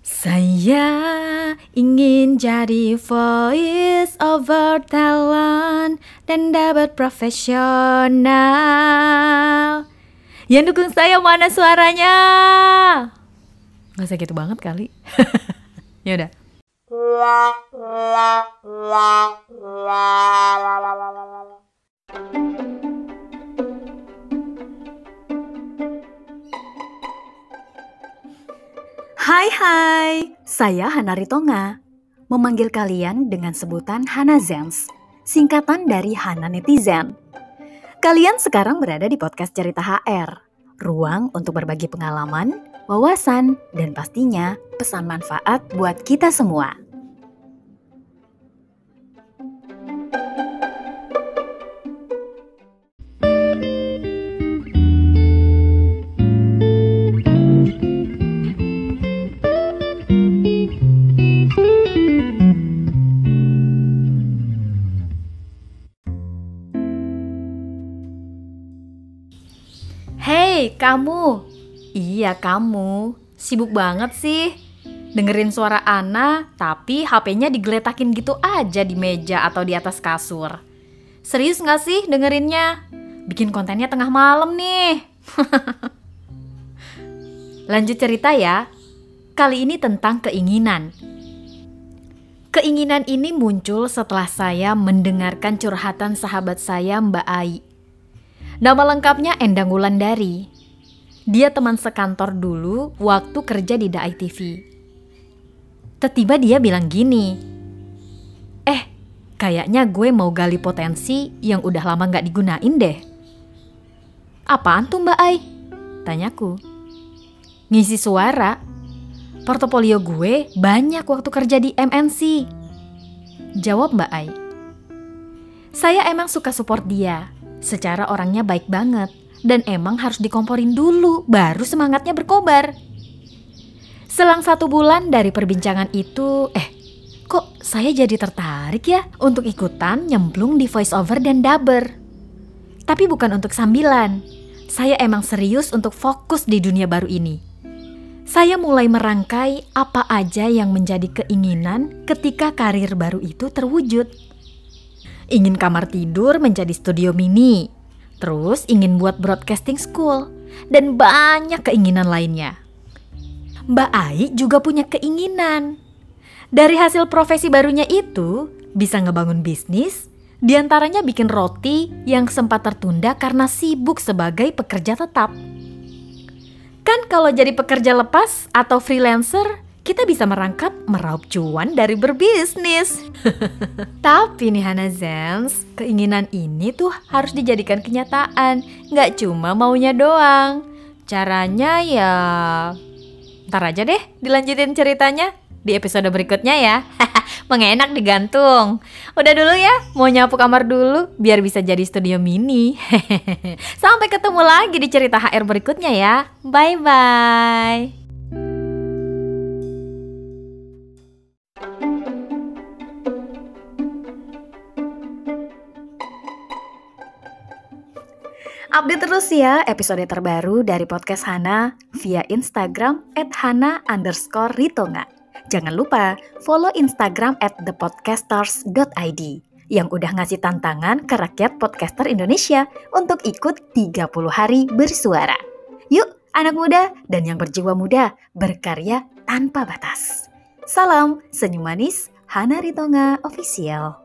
Saya ingin jadi voice over talent dan dapat profesional. Yang dukung saya mana suaranya? Gak usah gitu banget kali. ya udah. Hai hai, saya Hana Ritonga. Memanggil kalian dengan sebutan Hana Zens, singkatan dari Hana Netizen. Kalian sekarang berada di podcast Cerita HR, ruang untuk berbagi pengalaman, wawasan, dan pastinya pesan manfaat buat kita semua. Hei, kamu. Iya, kamu. Sibuk banget sih. Dengerin suara Ana, tapi HP-nya digeletakin gitu aja di meja atau di atas kasur. Serius nggak sih dengerinnya? Bikin kontennya tengah malam nih. Lanjut cerita ya. Kali ini tentang keinginan. Keinginan ini muncul setelah saya mendengarkan curhatan sahabat saya Mbak Ai. Nama lengkapnya Endang Wulandari. Dia teman sekantor dulu waktu kerja di Dai TV. Tiba dia bilang gini, Eh, kayaknya gue mau gali potensi yang udah lama gak digunain deh. Apaan tuh Mbak Ai? Tanyaku. Ngisi suara. Portofolio gue banyak waktu kerja di MNC. Jawab Mbak Ai. Saya emang suka support dia. Secara orangnya baik banget. Dan emang harus dikomporin dulu, baru semangatnya berkobar. Selang satu bulan dari perbincangan itu, eh, kok saya jadi tertarik ya untuk ikutan nyemplung di voiceover dan dubber. Tapi bukan untuk sambilan. Saya emang serius untuk fokus di dunia baru ini. Saya mulai merangkai apa aja yang menjadi keinginan ketika karir baru itu terwujud. Ingin kamar tidur menjadi studio mini, terus ingin buat broadcasting school, dan banyak keinginan lainnya. Mbak Ai juga punya keinginan. Dari hasil profesi barunya itu, bisa ngebangun bisnis, di antaranya bikin roti yang sempat tertunda karena sibuk sebagai pekerja tetap. Kan kalau jadi pekerja lepas atau freelancer, kita bisa merangkap meraup cuan dari berbisnis. Tapi nih Hana Zens, keinginan ini tuh harus dijadikan kenyataan, nggak cuma maunya doang. Caranya ya Ntar aja deh dilanjutin ceritanya di episode berikutnya ya. Mengenak digantung. Udah dulu ya, mau nyapu kamar dulu biar bisa jadi studio mini. Sampai ketemu lagi di cerita HR berikutnya ya. Bye bye. Update terus ya episode terbaru dari podcast Hana via Instagram at Hana underscore Ritonga. Jangan lupa follow Instagram at thepodcasters.id yang udah ngasih tantangan ke rakyat podcaster Indonesia untuk ikut 30 hari bersuara. Yuk anak muda dan yang berjiwa muda berkarya tanpa batas. Salam senyum manis Hana Ritonga Official.